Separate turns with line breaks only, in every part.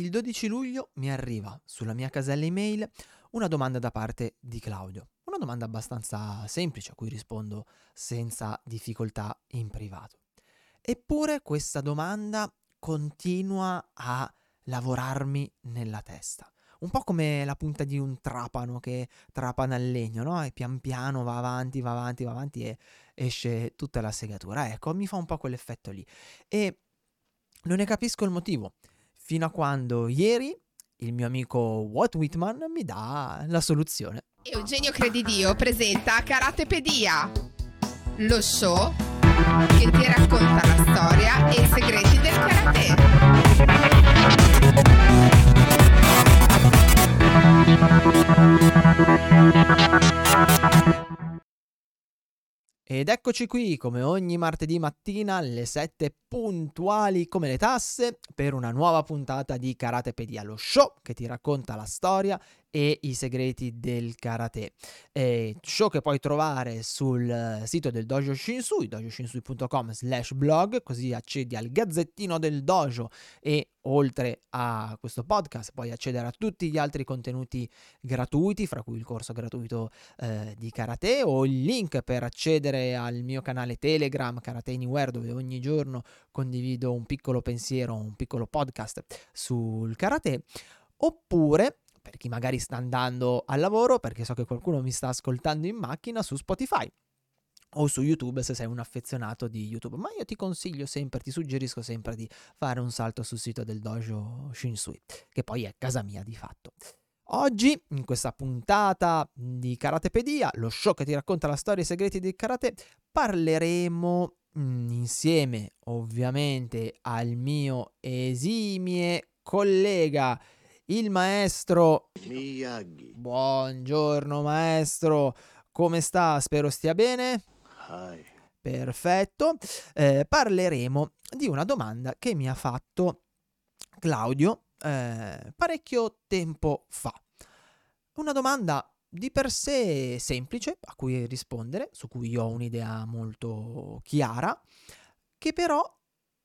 il 12 luglio mi arriva sulla mia casella email una domanda da parte di Claudio. Una domanda abbastanza semplice a cui rispondo senza difficoltà in privato. Eppure questa domanda continua a lavorarmi nella testa. Un po' come la punta di un trapano che trapana il legno, no? E pian piano va avanti, va avanti, va avanti e esce tutta la segatura. Ecco, mi fa un po' quell'effetto lì. E non ne capisco il motivo. Fino a quando ieri il mio amico Walt Whitman mi dà la soluzione.
Eugenio Credidio presenta Karatepedia, lo show che ti racconta la storia e i segreti del karate.
Ed eccoci qui, come ogni martedì mattina alle 7 puntuali come le tasse, per una nuova puntata di Karatepedia, lo show che ti racconta la storia e i segreti del karate. E show che puoi trovare sul sito del Dojo Shinsui, dojoshinsui.com slash blog, così accedi al gazzettino del dojo e oltre a questo podcast puoi accedere a tutti gli altri contenuti gratuiti, fra cui il corso gratuito eh, di karate o il link per accedere al mio canale Telegram Karate Anywhere dove ogni giorno condivido un piccolo pensiero, un piccolo podcast sul karate. Oppure per chi magari sta andando al lavoro, perché so che qualcuno mi sta ascoltando in macchina su Spotify o su YouTube se sei un affezionato di YouTube. Ma io ti consiglio sempre, ti suggerisco sempre di fare un salto sul sito del dojo Shinsui, che poi è casa mia di fatto. Oggi, in questa puntata di Karatepedia, lo show che ti racconta la storia e i segreti del karate, parleremo mh, mm, insieme ovviamente al mio esimie collega il maestro
Miyagi.
Buongiorno maestro, come sta? Spero stia bene.
Hi.
Perfetto. Eh, parleremo di una domanda che mi ha fatto Claudio eh, parecchio tempo fa. Una domanda di per sé semplice a cui rispondere, su cui ho un'idea molto chiara, che però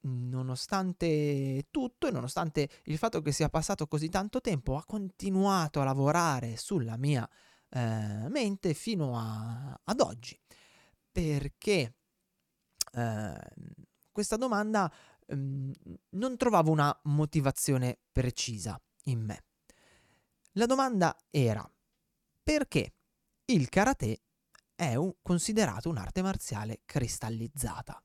nonostante tutto e nonostante il fatto che sia passato così tanto tempo, ha continuato a lavorare sulla mia eh, mente fino a, ad oggi. Perché eh, questa domanda eh, non trovavo una motivazione precisa in me. La domanda era perché il karate è un, considerato un'arte marziale cristallizzata.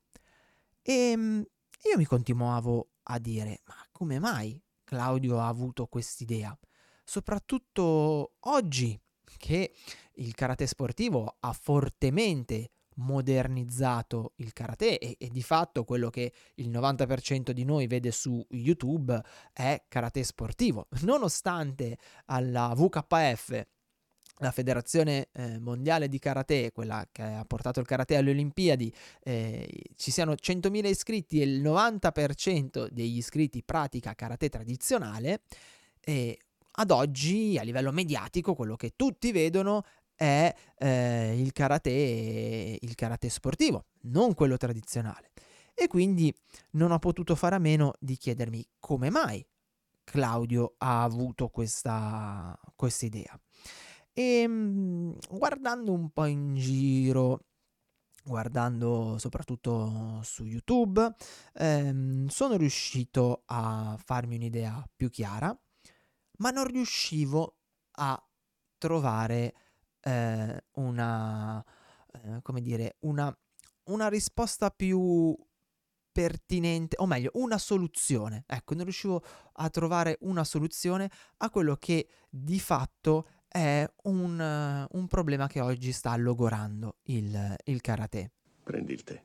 E io mi continuavo a dire, ma come mai Claudio ha avuto quest'idea? Soprattutto oggi che il karate sportivo ha fortemente modernizzato il karate e, e, di fatto quello che il 90% di noi vede su YouTube è karate sportivo, nonostante alla VKF la federazione eh, mondiale di karate, quella che ha portato il karate alle Olimpiadi, eh, ci siano 100.000 iscritti e il 90% degli iscritti pratica karate tradizionale, e ad oggi a livello mediatico quello che tutti vedono è eh, il, karate, il karate sportivo, non quello tradizionale. E quindi non ho potuto fare a meno di chiedermi come mai Claudio ha avuto questa idea. E ehm, guardando un po' in giro, guardando soprattutto su YouTube, ehm, sono riuscito a farmi un'idea più chiara, ma non riuscivo a trovare eh, una, eh, come dire, una, una risposta più pertinente, o meglio, una soluzione. Ecco, non riuscivo a trovare una soluzione a quello che di fatto è un, un problema che oggi sta logorando il, il karate.
Prendi il tè.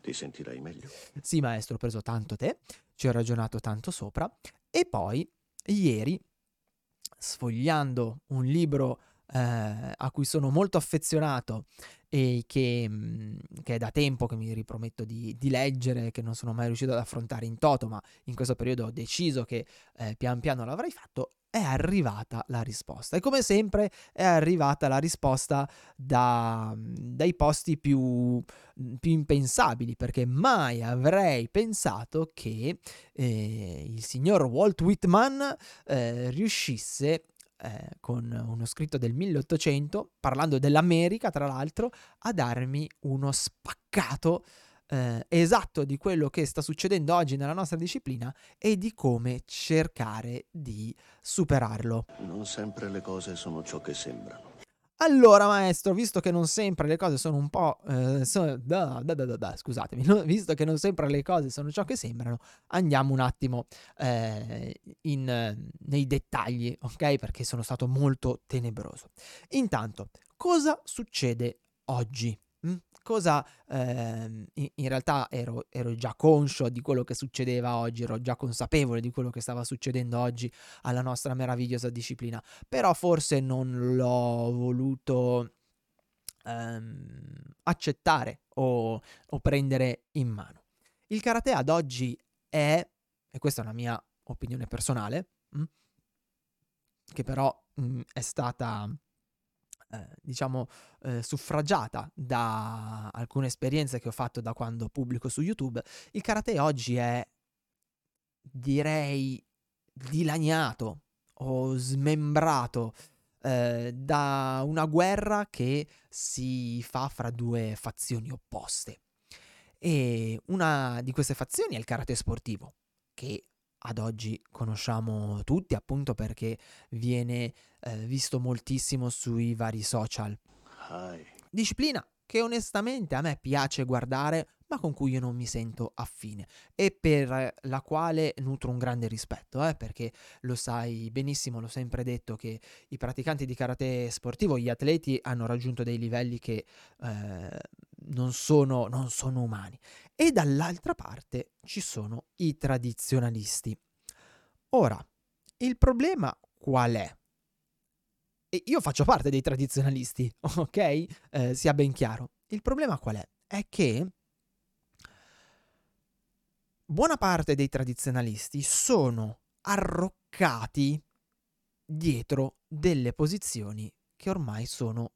Ti sentirai meglio.
Sì, maestro, ho preso tanto tè, ci ho ragionato tanto sopra e poi ieri, sfogliando un libro eh, a cui sono molto affezionato e che, mm, che, è da tempo che mi riprometto di, di, leggere, che non sono mai riuscito ad affrontare in toto, ma in questo periodo ho deciso che eh, pian piano l'avrei fatto, è arrivata la risposta. E come sempre è arrivata la risposta da, dai posti più, più, impensabili, perché mai avrei pensato che eh, il signor Walt Whitman eh, riuscisse eh, con uno scritto del 1800, parlando dell'America tra l'altro, a darmi uno spaccato eh, esatto di quello che sta succedendo oggi nella nostra disciplina e di come cercare di superarlo.
Non sempre le cose sono ciò che sembrano.
Allora, maestro, visto che non sempre le cose sono un po'. Eh, so, da, da, da, da, scusatemi, no? visto che non sempre le cose sono ciò che sembrano, andiamo un attimo eh, in, nei dettagli, ok? Perché sono stato molto tenebroso. Intanto, cosa succede oggi? Cosa eh, in, realtà ero, ero, già conscio di quello che succedeva oggi, ero già consapevole di quello che stava succedendo oggi alla nostra meravigliosa disciplina, però forse non l'ho voluto ehm, accettare o, o prendere in mano. Il karate ad oggi è, e questa è una mia opinione personale, mh, che però mh, è stata eh, diciamo, eh, suffragiata da alcune esperienze che ho fatto da quando pubblico su YouTube, il karate oggi è, direi, dilaniato o smembrato eh, da una guerra che si fa fra due fazioni opposte. E una di queste fazioni è il karate sportivo, che ad oggi conosciamo tutti appunto perché viene eh, visto moltissimo sui vari social. Disciplina che onestamente a me piace guardare ma con cui io non mi sento affine e per la quale nutro un grande rispetto, eh, perché lo sai benissimo, l'ho sempre detto che i praticanti di karate sportivo, gli atleti hanno raggiunto dei livelli che eh, non, sono, non sono umani e dall'altra parte ci sono i tradizionalisti. Ora, il problema qual è? E io faccio parte dei tradizionalisti, ok? Eh, sia ben chiaro. Il problema qual è? È che buona parte dei tradizionalisti sono arroccati dietro delle posizioni che ormai sono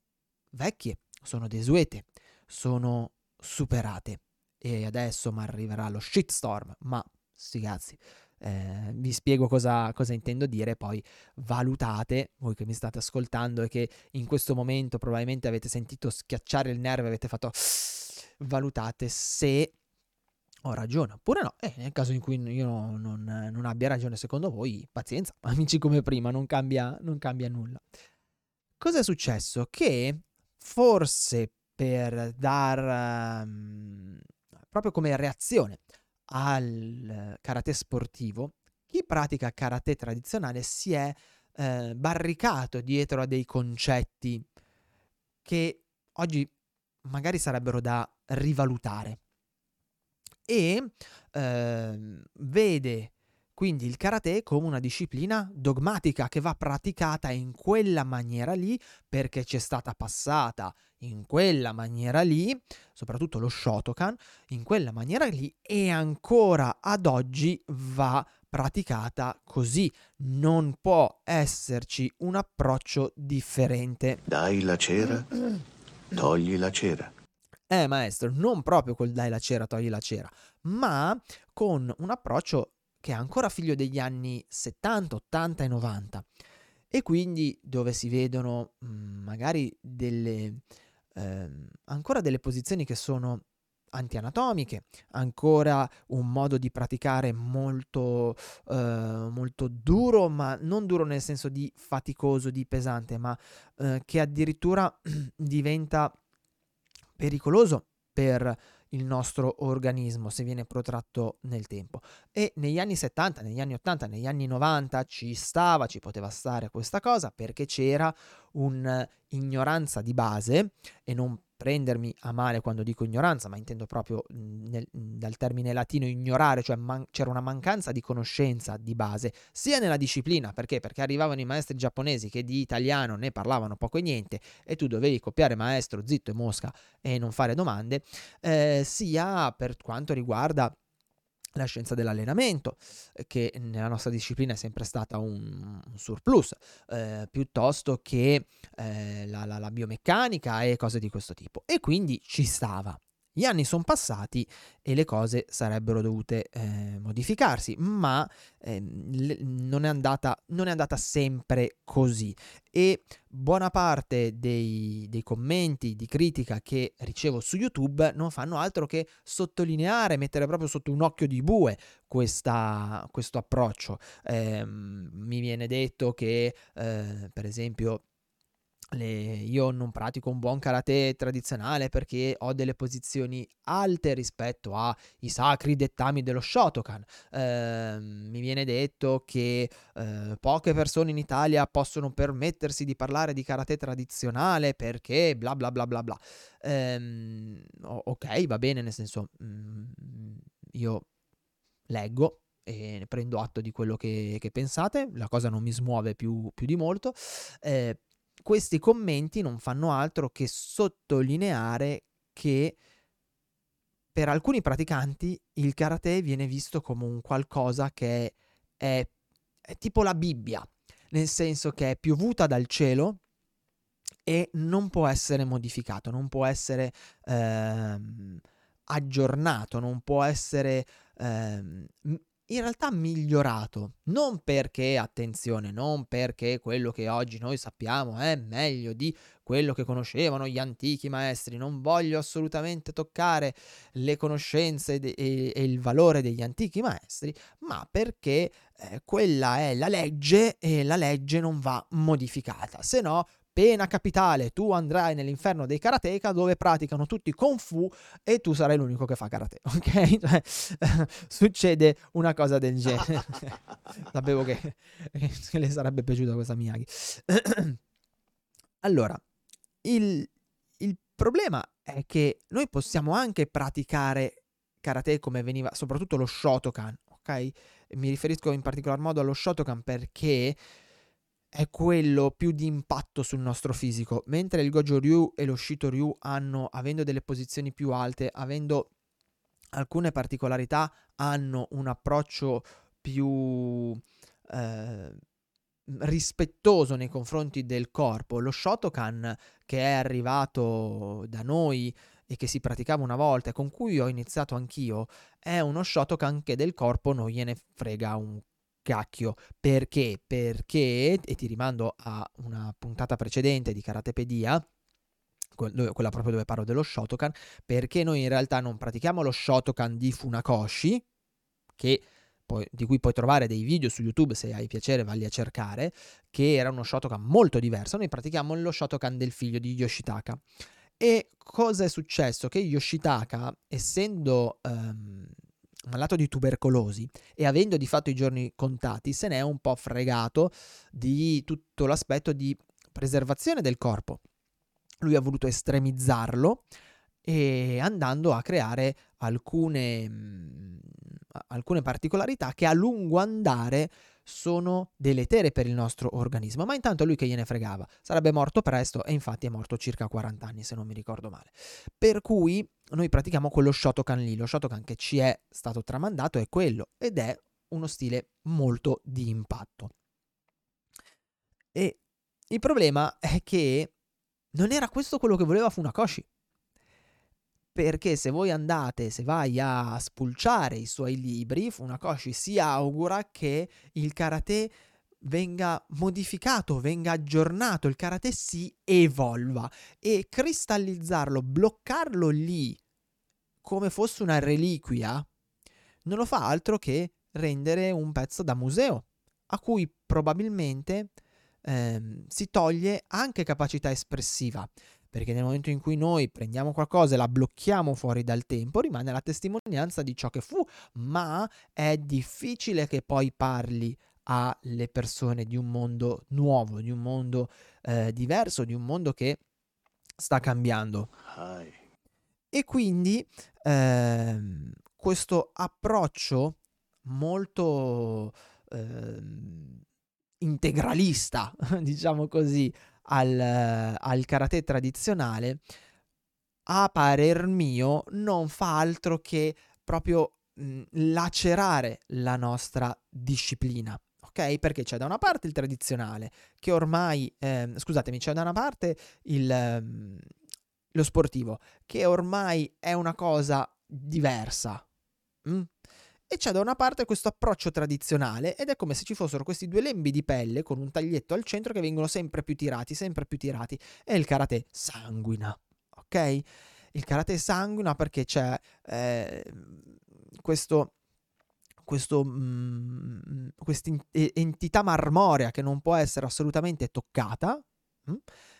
vecchie, sono desuete, sono superate e adesso mi arriverà lo shitstorm, ma sti cazzi. Eh, vi spiego cosa, cosa, intendo dire, poi valutate, voi che mi state ascoltando e che in questo momento probabilmente avete sentito schiacciare il nervo avete fatto valutate se ho ragione oppure no. E nel caso in cui io non, non, abbia ragione secondo voi, pazienza, amici come prima, non cambia, non cambia nulla. Cosa è successo? Che forse per dar um, proprio come reazione al karate sportivo, chi pratica karate tradizionale si è eh, barricato dietro a dei concetti che oggi magari sarebbero da rivalutare. E eh, vede quindi il karate come una disciplina dogmatica che va praticata in quella maniera lì perché c'è stata passata in quella maniera lì, soprattutto lo Shotokan, in quella maniera lì e ancora ad oggi va praticata così. Non può esserci un approccio differente.
Dai la cera, togli la cera.
Eh maestro, non proprio col dai la cera, togli la cera, ma con un approccio che è ancora figlio degli anni 70, 80 e 90 e quindi dove si vedono mm, magari delle, ehm, ancora delle posizioni che sono antianatomiche, ancora un modo di praticare molto, eh, molto duro, ma non duro nel senso di faticoso, di pesante, ma eh, che addirittura diventa pericoloso per il nostro organismo se viene protratto nel tempo. E negli anni 70, negli anni 80, negli anni 90 ci stava, ci poteva stare questa cosa perché c'era un'ignoranza di base e non prendermi a male quando dico ignoranza, ma intendo proprio mhmm, nel, mhmm, dal termine latino ignorare, cioè man- c'era una mancanza di conoscenza di base, sia nella disciplina, perché? Perché arrivavano i maestri giapponesi che di italiano ne parlavano poco e niente e tu dovevi copiare maestro zitto e mosca e non fare domande, eh, sia per quanto riguarda la scienza dell'allenamento, eh, che nella nostra disciplina è sempre stata un, un surplus, eh, piuttosto che eh, la, la, la biomeccanica e cose di questo tipo. E quindi ci stava. Gli anni sono passati e le cose sarebbero dovute eh, modificarsi, ma eh, non, è andata, non, è andata, sempre così. E buona parte dei, dei, commenti di critica che ricevo su YouTube non fanno altro che sottolineare, mettere proprio sotto un occhio di bue questa, questo approccio. Eh, mi viene detto che, eh, per esempio, le, io non pratico un buon karate tradizionale perché ho delle posizioni alte rispetto ai sacri dettami dello Shotokan. Eh, mi viene detto che eh, poche persone in Italia possono permettersi di parlare di karate tradizionale perché bla bla bla bla bla. Eh, ok, va bene, nel senso, mm, io leggo, e ne prendo atto di quello che, che, pensate, la cosa non mi smuove più, più di molto, eh, questi commenti non fanno altro che sottolineare che per alcuni praticanti il karate viene visto come un qualcosa che è, è tipo la Bibbia, nel senso che è piovuta dal cielo e non può essere modificato, non può essere ehm, aggiornato, non può essere ehm, in realtà migliorato, non perché, attenzione, non perché quello che oggi noi sappiamo è meglio di quello che conoscevano gli antichi maestri, non voglio assolutamente toccare le conoscenze de- e-, il valore degli antichi maestri, ma perché eh, quella è la legge e la legge non va modificata, se no pena capitale, tu andrai nell'inferno dei karateka dove praticano tutti kung fu e tu sarai l'unico che fa karate, ok? Cioè, succede una cosa del genere. Sapevo che, che, le sarebbe piaciuta questa Miyagi. allora, il, il problema è che noi possiamo anche praticare karate come veniva, soprattutto lo Shotokan, ok? Mi riferisco in particolar modo allo Shotokan perché è quello più di impatto sul nostro fisico, mentre il Gojo Ryu e lo Shito Ryu hanno, avendo delle posizioni più alte, avendo alcune particolarità, hanno un approccio più eh, rispettoso nei confronti del corpo. Lo Shotokan che è arrivato da noi e che si praticava una volta con cui ho iniziato anch'io, è uno Shotokan che del corpo non gliene frega un cacchio. Perché? Perché, e ti rimando a una puntata precedente di Karatepedia, quella proprio dove parlo dello Shotokan, perché noi in realtà non pratichiamo lo Shotokan di Funakoshi, che di cui puoi trovare dei video su YouTube se hai piacere, valli a cercare, che era uno Shotokan molto diverso. Noi pratichiamo lo Shotokan del figlio di Yoshitaka. E cosa è successo? Che Yoshitaka, essendo um, malato di tubercolosi e avendo di fatto i giorni contati, se n'è un po' fregato di tutto l'aspetto di preservazione del corpo. Lui ha voluto estremizzarlo e andando a creare alcune, mh, alcune particolarità che a lungo andare sono deletere per il nostro organismo, ma intanto lui che gliene fregava, sarebbe morto presto e infatti è morto circa 40 anni se non mi ricordo male. Per cui noi pratichiamo quello Shotokan lì, lo Shotokan che ci è stato tramandato è quello ed è uno stile molto di impatto. E il problema è che non era questo quello che voleva Funakoshi perché se voi andate, se vai a spulciare i suoi libri, Funakoshi si augura che il karate venga modificato, venga aggiornato, il karate si evolva. E cristallizzarlo, bloccarlo lì come fosse una reliquia, non lo fa altro che rendere un pezzo da museo, a cui probabilmente ehm, si toglie anche capacità espressiva perché nel momento in cui noi prendiamo qualcosa e la blocchiamo fuori dal tempo, rimane la testimonianza di ciò che fu, ma è difficile che poi parli alle persone di un mondo nuovo, di un mondo eh, diverso, di un mondo che sta cambiando. E quindi eh, questo approccio molto eh, integralista, diciamo così, al, al karate tradizionale, a parer mio, non fa altro che proprio mh, lacerare la nostra disciplina. Ok? Perché c'è da una parte il tradizionale, che ormai, eh, scusatemi, c'è da una parte il, ehm, lo sportivo, che ormai è una cosa diversa. Mm? E c'è da una parte questo approccio tradizionale ed è come se ci fossero questi due lembi di pelle con un taglietto al centro che vengono sempre più tirati, sempre più tirati. E il karate sanguina, ok? Il karate sanguina perché c'è eh, questo questo, mm, questa entità marmorea che non può essere assolutamente toccata. Mm?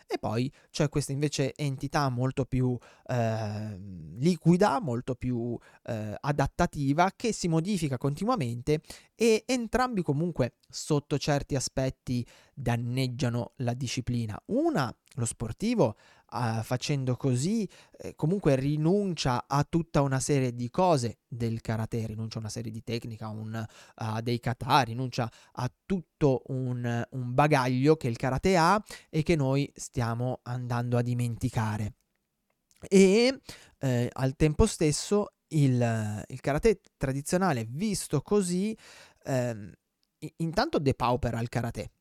E poi c'è questa invece entità molto più eh, liquida, molto più eh, adattativa, che si modifica continuamente e entrambi comunque sotto certi aspetti danneggiano la disciplina. Una, lo sportivo, uh, facendo così eh, comunque rinuncia a tutta una serie di cose del karate, rinuncia a una serie di tecnica, un, uh, dei kata, rinuncia a tutto un, un bagaglio che il karate ha e che noi stiamo andando a dimenticare. E eh, al tempo stesso il, il, karate tradizionale visto così eh, intanto depaupera il karate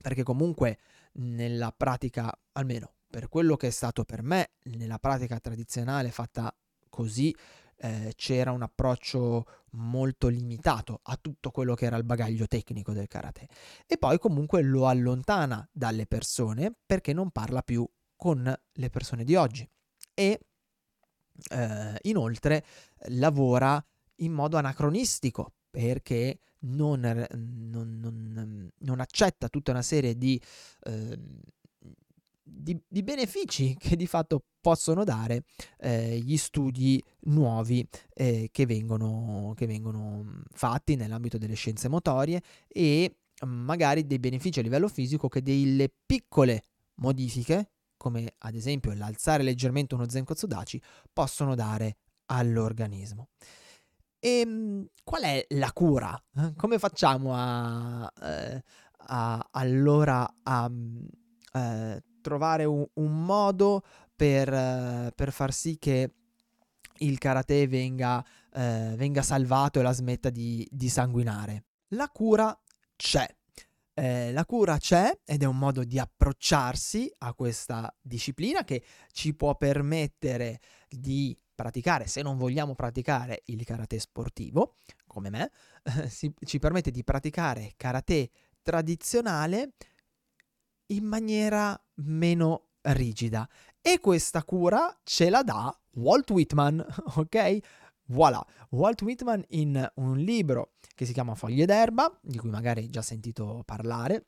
perché comunque nella pratica almeno per quello che è stato per me nella pratica tradizionale fatta così, eh, c'era un approccio molto limitato a tutto quello che era il bagaglio tecnico del karate. E poi comunque lo allontana dalle persone perché non parla più con le persone di oggi. E eh, inoltre lavora in modo anacronistico perché non, non, non, non, accetta tutta una serie di eh, di, di, benefici che di fatto possono dare eh, gli studi nuovi eh, che, vengono, che vengono fatti nell'ambito delle scienze motorie e magari dei benefici a livello fisico che delle piccole modifiche, come ad esempio l'alzare leggermente uno Zenkotsu Dachi, possono dare all'organismo. E ehm, qual è la cura? Come facciamo a, eh, a allora a eh, trovare un, un modo per, uh, per, far sì che il karate venga, uh, venga salvato e la smetta di, di sanguinare. La cura c'è. Eh, la cura c'è ed è un modo di approcciarsi a questa disciplina che ci può permettere di praticare, se non vogliamo praticare il karate sportivo, come me, eh, si, ci permette di praticare karate tradizionale in maniera meno rigida. E questa cura ce la dà Walt Whitman, ok? Voilà, Walt Whitman in un libro che si chiama Foglie d'erba, di cui magari hai già sentito parlare.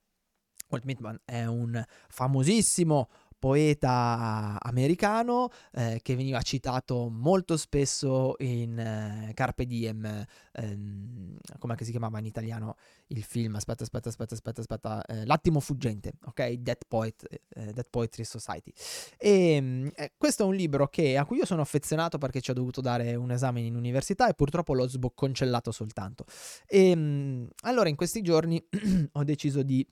Walt Whitman è un famosissimo poeta americano eh, che veniva citato molto spesso in eh, Carpe Diem, ehm, come si chiamava in italiano il film? Aspetta, aspetta, aspetta, aspetta, aspetta, eh, L'attimo fuggente, ok? Dead, Poet, eh, Dead Poetry Society. E ehm, eh, questo è un libro che, a cui io sono affezionato perché ci ho dovuto dare un esame in università e purtroppo l'ho sbocconcellato soltanto. E ehm, allora in questi giorni ho deciso di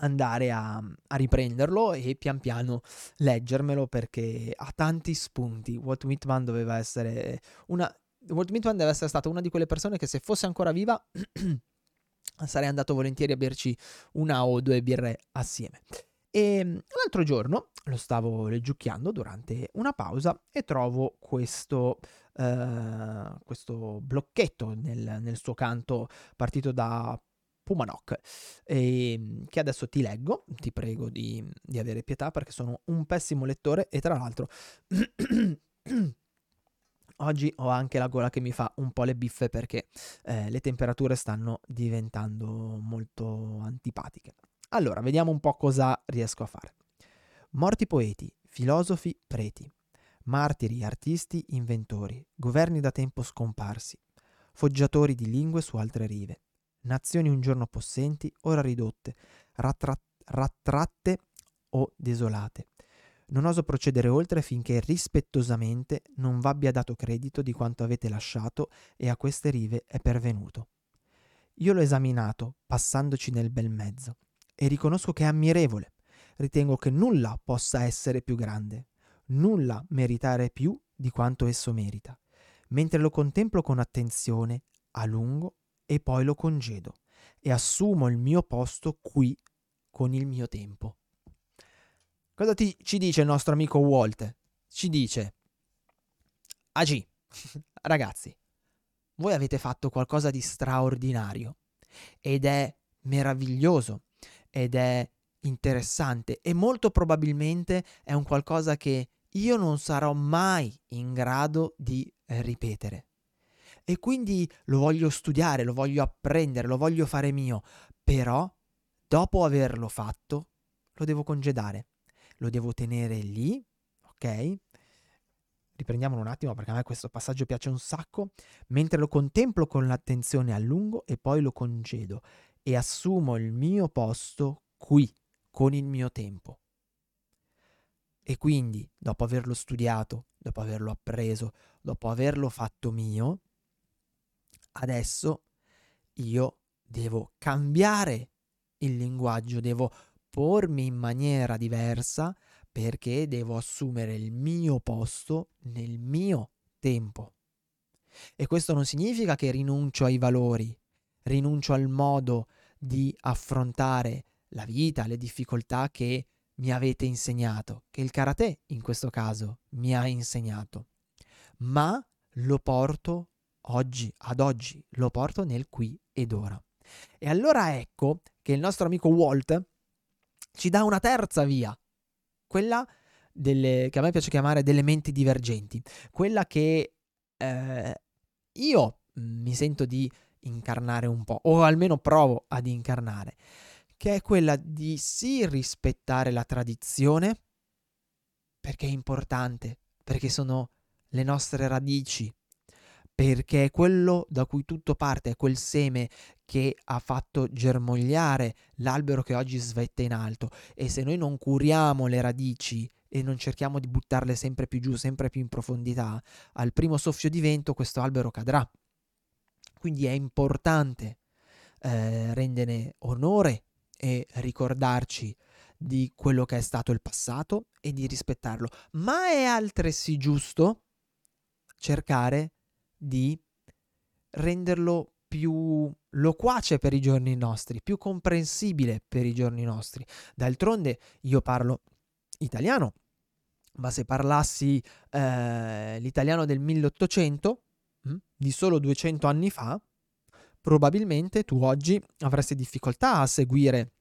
andare a, a, riprenderlo e pian piano leggermelo perché ha tanti spunti. Walt Whitman doveva essere una... Walt Whitman deve essere stata una di quelle persone che se fosse ancora viva sarei andato volentieri a berci una o due birre assieme. E l'altro giorno lo stavo leggiucchiando durante una pausa e trovo questo, uh, questo blocchetto nel, nel, suo canto partito da Pumanok, eh, che adesso ti leggo, ti prego di, di avere pietà perché sono un pessimo lettore e tra l'altro oggi ho anche la gola che mi fa un po' le biffe perché eh, le temperature stanno diventando molto antipatiche. Allora, vediamo un po' cosa riesco a fare. Morti poeti, filosofi, preti, martiri, artisti, inventori, governi da tempo scomparsi, foggiatori di lingue su altre rive, nazioni un giorno possenti, ora ridotte, rattra- rattratte o desolate. Non oso procedere oltre finché rispettosamente non v'abbia dato credito di quanto avete lasciato e a queste rive è pervenuto. Io l'ho esaminato, passandoci nel bel mezzo, e riconosco che è ammirevole. Ritengo che nulla possa essere più grande, nulla meritare più di quanto esso merita. mentre lo contemplo con attenzione a lungo e poi lo congedo e assumo il mio posto qui con il mio tempo. Cosa ti, ci dice il nostro amico Walt? Ci dice, AG, ragazzi, voi avete fatto qualcosa di straordinario ed è meraviglioso ed è interessante e molto probabilmente è un qualcosa che io non sarò mai in grado di ripetere. E quindi lo voglio studiare, lo voglio apprendere, lo voglio fare mio, però dopo averlo fatto lo devo congedare, lo devo tenere lì, ok? Riprendiamolo un attimo perché a me questo passaggio piace un sacco, mentre lo contemplo con l'attenzione a lungo e poi lo congedo e assumo il mio posto qui, con il mio tempo. E quindi, dopo averlo studiato, dopo averlo appreso, dopo averlo fatto mio, adesso io devo cambiare il linguaggio, devo pormi in maniera diversa perché devo assumere il mio posto nel mio tempo. E questo non significa che rinuncio ai valori, rinuncio al modo di affrontare la vita, le difficoltà che mi avete insegnato, che il karate in questo caso mi ha insegnato, ma lo porto oggi, ad oggi, lo porto nel qui ed ora. E allora ecco che il nostro amico Walt ci dà una terza via, quella delle, che a me piace chiamare delle menti divergenti, quella che eh, io mi sento di incarnare un po', o almeno provo ad incarnare, che è quella di sì rispettare la tradizione, perché è importante, perché sono le nostre radici, perché è quello da cui tutto parte, è quel seme che ha fatto germogliare l'albero che oggi svetta in alto e se noi non curiamo le radici e non cerchiamo di buttarle sempre più giù, sempre più in profondità, al primo soffio di vento questo albero cadrà. Quindi è importante eh, rendere onore e ricordarci di quello che è stato il passato e di rispettarlo, ma è altresì giusto cercare di renderlo più loquace per i giorni nostri, più comprensibile per i giorni nostri. D'altronde io parlo italiano, ma se parlassi eh, l'italiano del 1800, mh, hm, di solo 200 anni fa, probabilmente tu oggi avresti difficoltà a seguire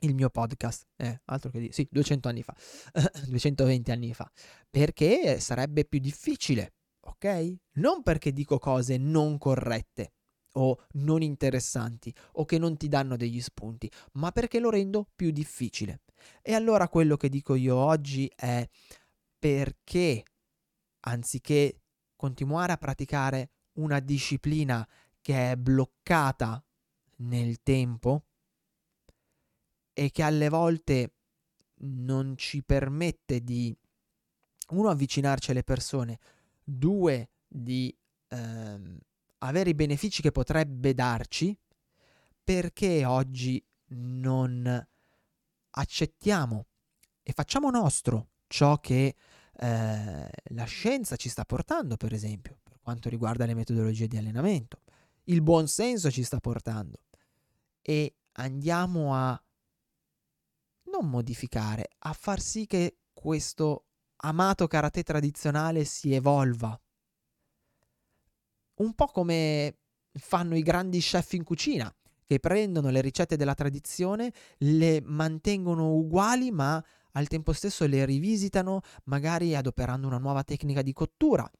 il mio podcast, eh, altro che di sì, 200 anni fa, 220 anni fa, perché sarebbe più difficile ok? Non perché dico cose non corrette o non interessanti o che non ti danno degli spunti, ma perché lo rendo più difficile. E allora quello che dico io oggi è perché anziché continuare a praticare una disciplina che è bloccata nel tempo e che alle volte non ci permette di uno avvicinarci alle persone, due di ehm, avere i benefici che potrebbe darci, perché oggi non accettiamo e facciamo nostro ciò che eh, la scienza ci sta portando, per esempio, per quanto riguarda le metodologie di allenamento. Il buon senso ci sta portando e andiamo a non modificare, a far sì che questo amato karate tradizionale si evolva. Un po' come fanno i grandi chef in cucina, che prendono le ricette della tradizione, le mantengono uguali, ma al tempo stesso le rivisitano, magari adoperando una nuova tecnica di cottura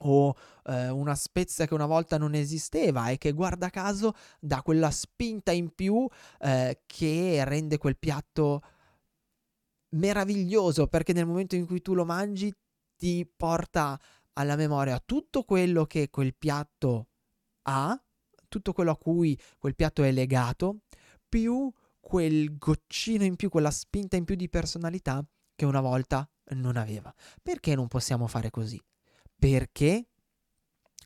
o eh, una spezia che una volta non esisteva e che guarda caso dà quella spinta in più eh, che rende quel piatto meraviglioso perché nel momento in cui tu lo mangi ti porta alla memoria tutto quello che quel piatto ha, tutto quello a cui quel piatto è legato, più quel goccino in più, quella spinta in più di personalità che una volta non aveva. Perché non possiamo fare così? Perché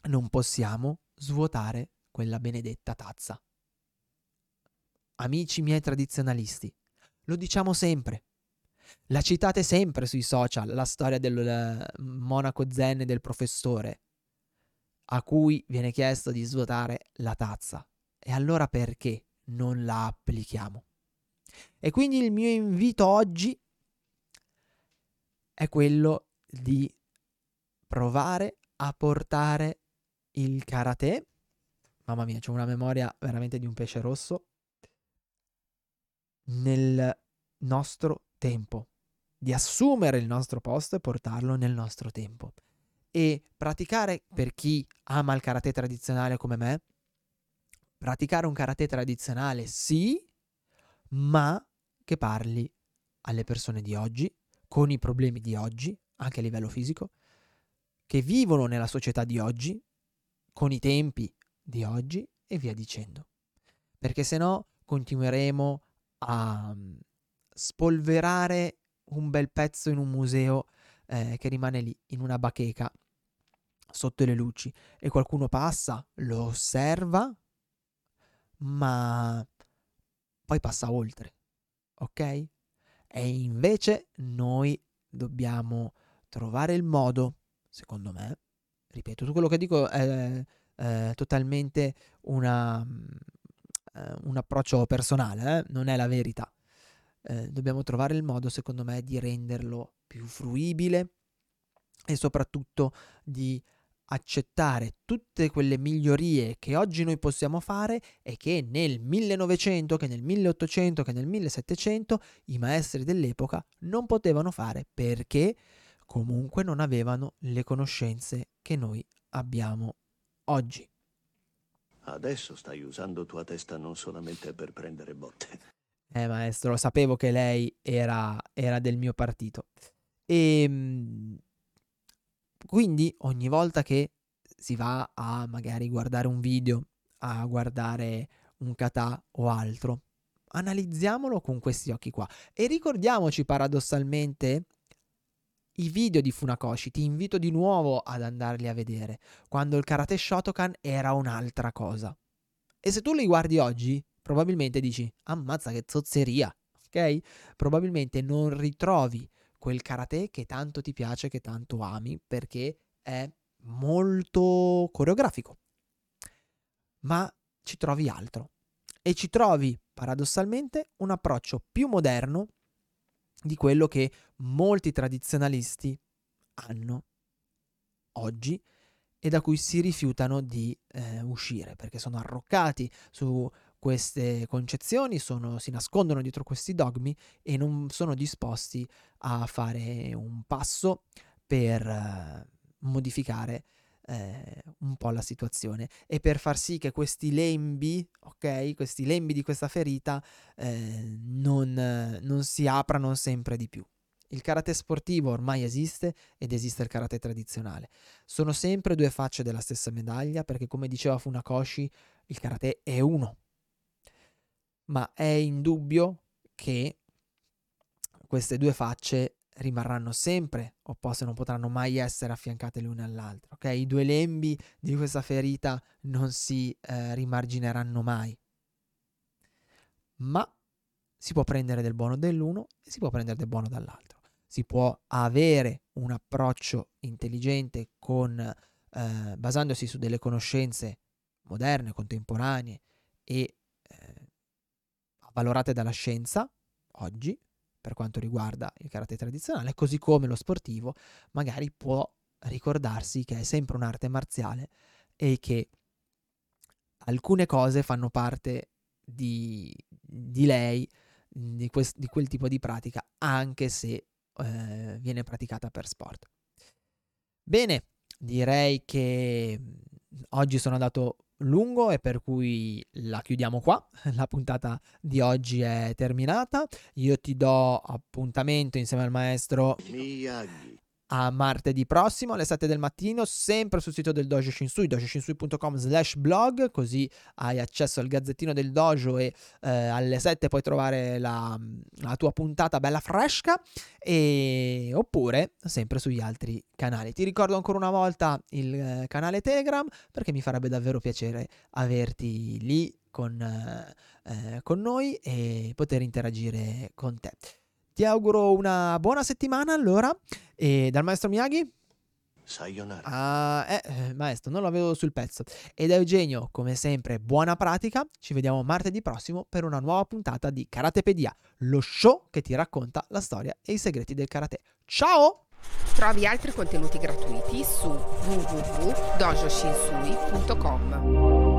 non possiamo svuotare quella benedetta tazza. Amici miei tradizionalisti, lo diciamo sempre, la citate sempre sui social, la storia del monaco zen e del professore. a cui viene chiesto di svuotare la tazza. E allora perché non la applichiamo? E quindi il mio invito oggi è quello di provare a portare il karate. Mamma mia, c'ho una memoria veramente di un pesce rosso. Nel nostro tempo, di assumere il nostro posto e portarlo nel nostro tempo. E praticare, per chi ama il karate tradizionale come me, praticare un karate tradizionale sì, ma che parli alle persone di oggi, con i problemi di oggi, anche a livello fisico, che vivono nella società di oggi, con i tempi di oggi e via dicendo. Perché se no continueremo a spolverare un bel pezzo in un museo eh, che rimane lì, in una bacheca, sotto le luci, e qualcuno passa, lo osserva, ma poi passa oltre, ok? E invece noi dobbiamo trovare il modo, secondo me, ripeto, tutto quello che dico è, è totalmente una, eh, un approccio personale, eh? non è la verità. Eh, dobbiamo trovare il modo, secondo me, di renderlo più fruibile e soprattutto di accettare tutte quelle migliorie che oggi noi possiamo fare e che nel 1900, che nel 1800, che nel 1700 i maestri dell'epoca non potevano fare perché comunque non avevano le conoscenze che noi abbiamo oggi.
Adesso stai usando tua testa non solamente per prendere botte.
Eh maestro, sapevo che lei era, era del mio partito. E ehm, quindi ogni volta che si va a magari guardare un video, a guardare un kata o altro, analizziamolo con questi occhi qua e ricordiamoci paradossalmente i video di Funakoshi, ti invito di nuovo ad andarli a vedere, quando il karate Shotokan era un'altra cosa. E se tu li guardi oggi, probabilmente dici, ammazza che zozzeria, ok? Probabilmente non ritrovi quel karate che tanto ti piace, che tanto ami, perché è molto coreografico. Ma ci trovi altro. E ci trovi, paradossalmente, un approccio più moderno di quello che molti tradizionalisti hanno oggi e da cui si rifiutano di eh, uscire perché sono arroccati su queste concezioni, sono, si nascondono dietro questi dogmi e non sono disposti a fare un passo per eh, modificare eh, un po' la situazione e per far sì che questi lembi, ok, questi lembi di questa ferita eh, non, non si aprano sempre di più. Il karate sportivo ormai esiste ed esiste il karate tradizionale. Sono sempre due facce della stessa medaglia perché come diceva Funakoshi, il karate è uno, ma è indubbio che queste due facce rimarranno sempre opposte, non potranno mai essere affiancate l'una all'altra. Ok? I due lembi di questa ferita non si eh, rimargineranno mai. Ma si può prendere del buono dell'uno e si può prendere del buono dall'altro. Si può avere un approccio intelligente con, eh, basandosi su delle conoscenze moderne, contemporanee e valorate dalla scienza oggi per quanto riguarda il karate tradizionale, così come lo sportivo magari può ricordarsi che è sempre un'arte marziale e che alcune cose fanno parte di, di lei, di, quest, di, quel tipo di pratica, anche se eh, viene praticata per sport. Bene, direi che oggi sono andato lungo e per cui la chiudiamo qua. La puntata di oggi è terminata. Io ti do appuntamento insieme al maestro
Miyagi
a martedì prossimo alle 7 del mattino, sempre sul sito del Dojo Shinsui, dojoshinsui.com slash blog, così hai accesso al gazzettino del dojo e eh, alle 7 puoi trovare la, la, tua puntata bella fresca, e, oppure sempre sugli altri canali. Ti ricordo ancora una volta il eh, canale Telegram, perché mi farebbe davvero piacere averti lì con, eh, con noi e poter interagire con te. Ti auguro una buona settimana allora e dal maestro Miyagi
Sayonara.
Ah, eh, eh, maestro, non l'avevo sul pezzo. Ed da Eugenio, come sempre, buona pratica. Ci vediamo martedì prossimo per una nuova puntata di Karatepedia, lo show che ti racconta la storia e i segreti del karate. Ciao!
Trovi altri contenuti gratuiti su www.dojoshinsui.com.